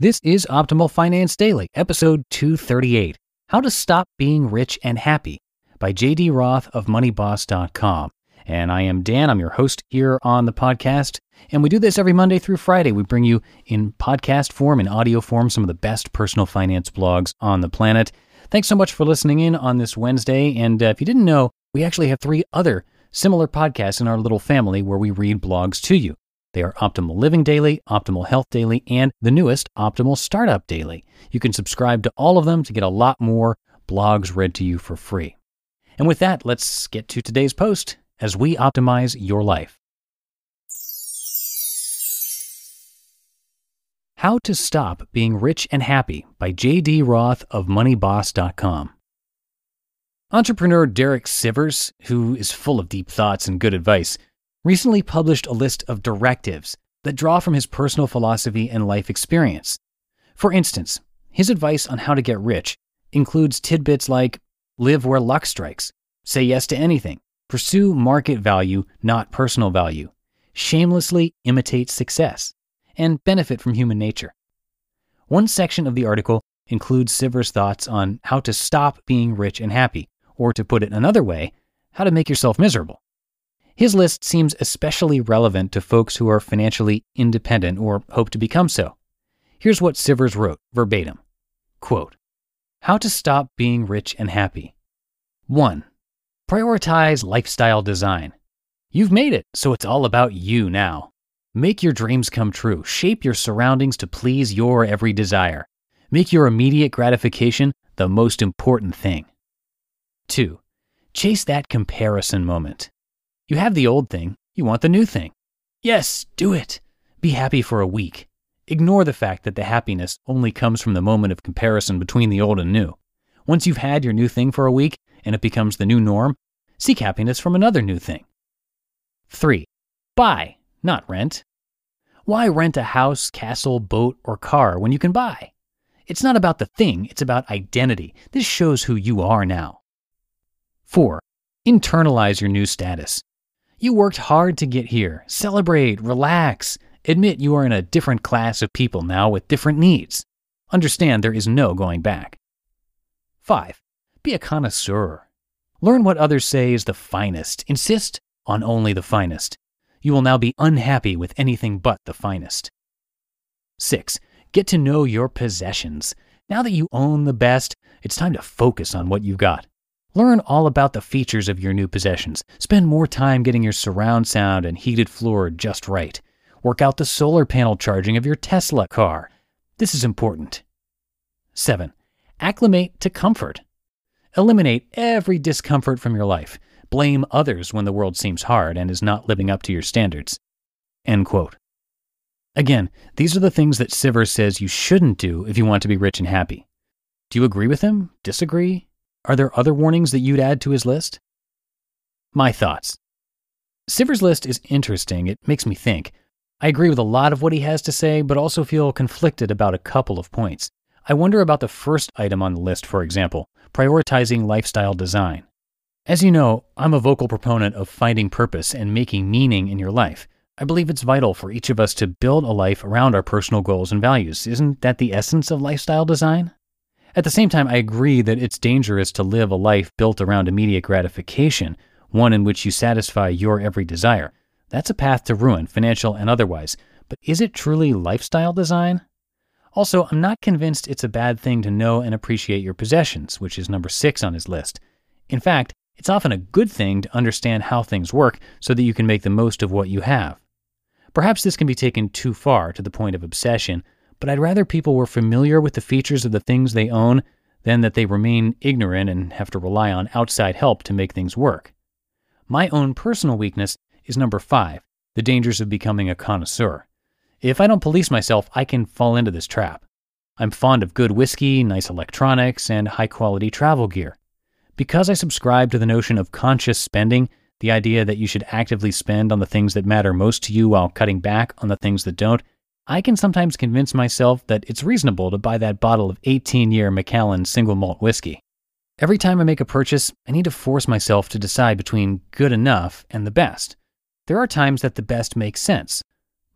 This is Optimal Finance Daily, episode 238 How to Stop Being Rich and Happy by JD Roth of MoneyBoss.com. And I am Dan, I'm your host here on the podcast. And we do this every Monday through Friday. We bring you in podcast form and audio form some of the best personal finance blogs on the planet. Thanks so much for listening in on this Wednesday. And uh, if you didn't know, we actually have three other similar podcasts in our little family where we read blogs to you. They are Optimal Living Daily, Optimal Health Daily, and the newest Optimal Startup Daily. You can subscribe to all of them to get a lot more blogs read to you for free. And with that, let's get to today's post as we optimize your life. How to Stop Being Rich and Happy by J.D. Roth of MoneyBoss.com. Entrepreneur Derek Sivers, who is full of deep thoughts and good advice, recently published a list of directives that draw from his personal philosophy and life experience. For instance, his advice on how to get rich includes tidbits like live where luck strikes, say yes to anything, pursue market value, not personal value, shamelessly imitate success, and benefit from human nature. One section of the article includes Sivers' thoughts on how to stop being rich and happy, or to put it another way, how to make yourself miserable. His list seems especially relevant to folks who are financially independent or hope to become so. Here's what Sivers wrote verbatim Quote, How to stop being rich and happy. 1. Prioritize lifestyle design. You've made it, so it's all about you now. Make your dreams come true. Shape your surroundings to please your every desire. Make your immediate gratification the most important thing. 2. Chase that comparison moment. You have the old thing, you want the new thing. Yes, do it. Be happy for a week. Ignore the fact that the happiness only comes from the moment of comparison between the old and new. Once you've had your new thing for a week and it becomes the new norm, seek happiness from another new thing. 3. Buy, not rent. Why rent a house, castle, boat, or car when you can buy? It's not about the thing, it's about identity. This shows who you are now. 4. Internalize your new status. You worked hard to get here. Celebrate, relax. Admit you are in a different class of people now with different needs. Understand there is no going back. 5. Be a connoisseur. Learn what others say is the finest. Insist on only the finest. You will now be unhappy with anything but the finest. 6. Get to know your possessions. Now that you own the best, it's time to focus on what you've got. Learn all about the features of your new possessions. Spend more time getting your surround sound and heated floor just right. Work out the solar panel charging of your Tesla car. This is important. 7. Acclimate to comfort. Eliminate every discomfort from your life. Blame others when the world seems hard and is not living up to your standards. End quote. Again, these are the things that Sivers says you shouldn't do if you want to be rich and happy. Do you agree with him? Disagree? Are there other warnings that you'd add to his list? My thoughts. Sivers' list is interesting. It makes me think. I agree with a lot of what he has to say, but also feel conflicted about a couple of points. I wonder about the first item on the list, for example, prioritizing lifestyle design. As you know, I'm a vocal proponent of finding purpose and making meaning in your life. I believe it's vital for each of us to build a life around our personal goals and values. Isn't that the essence of lifestyle design? At the same time, I agree that it's dangerous to live a life built around immediate gratification, one in which you satisfy your every desire. That's a path to ruin, financial and otherwise. But is it truly lifestyle design? Also, I'm not convinced it's a bad thing to know and appreciate your possessions, which is number six on his list. In fact, it's often a good thing to understand how things work so that you can make the most of what you have. Perhaps this can be taken too far to the point of obsession, but I'd rather people were familiar with the features of the things they own than that they remain ignorant and have to rely on outside help to make things work. My own personal weakness is number five the dangers of becoming a connoisseur. If I don't police myself, I can fall into this trap. I'm fond of good whiskey, nice electronics, and high quality travel gear. Because I subscribe to the notion of conscious spending, the idea that you should actively spend on the things that matter most to you while cutting back on the things that don't, I can sometimes convince myself that it's reasonable to buy that bottle of 18 year Macallan single malt whiskey. Every time I make a purchase, I need to force myself to decide between good enough and the best. There are times that the best makes sense.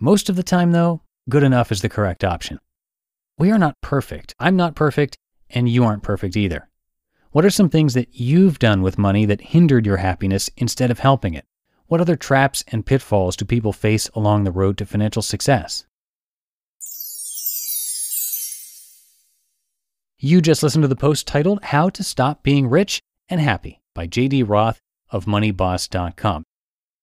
Most of the time, though, good enough is the correct option. We are not perfect. I'm not perfect, and you aren't perfect either. What are some things that you've done with money that hindered your happiness instead of helping it? What other traps and pitfalls do people face along the road to financial success? You just listened to the post titled How to Stop Being Rich and Happy by JD Roth of MoneyBoss.com.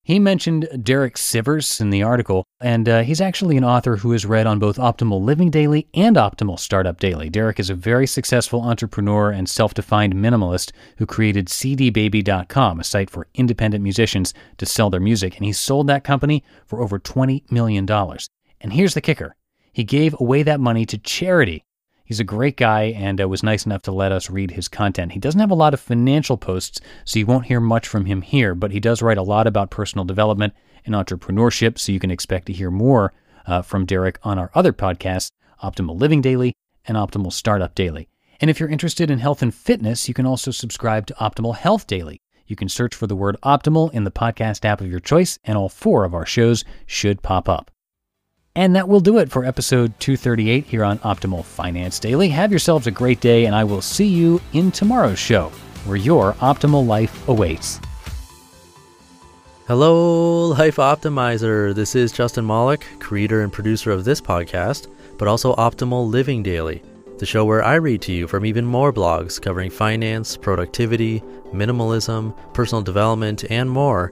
He mentioned Derek Sivers in the article, and uh, he's actually an author who has read on both Optimal Living Daily and Optimal Startup Daily. Derek is a very successful entrepreneur and self defined minimalist who created CDBaby.com, a site for independent musicians to sell their music, and he sold that company for over $20 million. And here's the kicker he gave away that money to charity He's a great guy and uh, was nice enough to let us read his content. He doesn't have a lot of financial posts, so you won't hear much from him here, but he does write a lot about personal development and entrepreneurship, so you can expect to hear more uh, from Derek on our other podcasts, Optimal Living Daily and Optimal Startup Daily. And if you're interested in health and fitness, you can also subscribe to Optimal Health Daily. You can search for the word optimal in the podcast app of your choice, and all four of our shows should pop up. And that will do it for episode 238 here on Optimal Finance Daily. Have yourselves a great day, and I will see you in tomorrow's show, where your optimal life awaits. Hello, Life Optimizer. This is Justin Malik, creator and producer of this podcast, but also Optimal Living Daily, the show where I read to you from even more blogs covering finance, productivity, minimalism, personal development, and more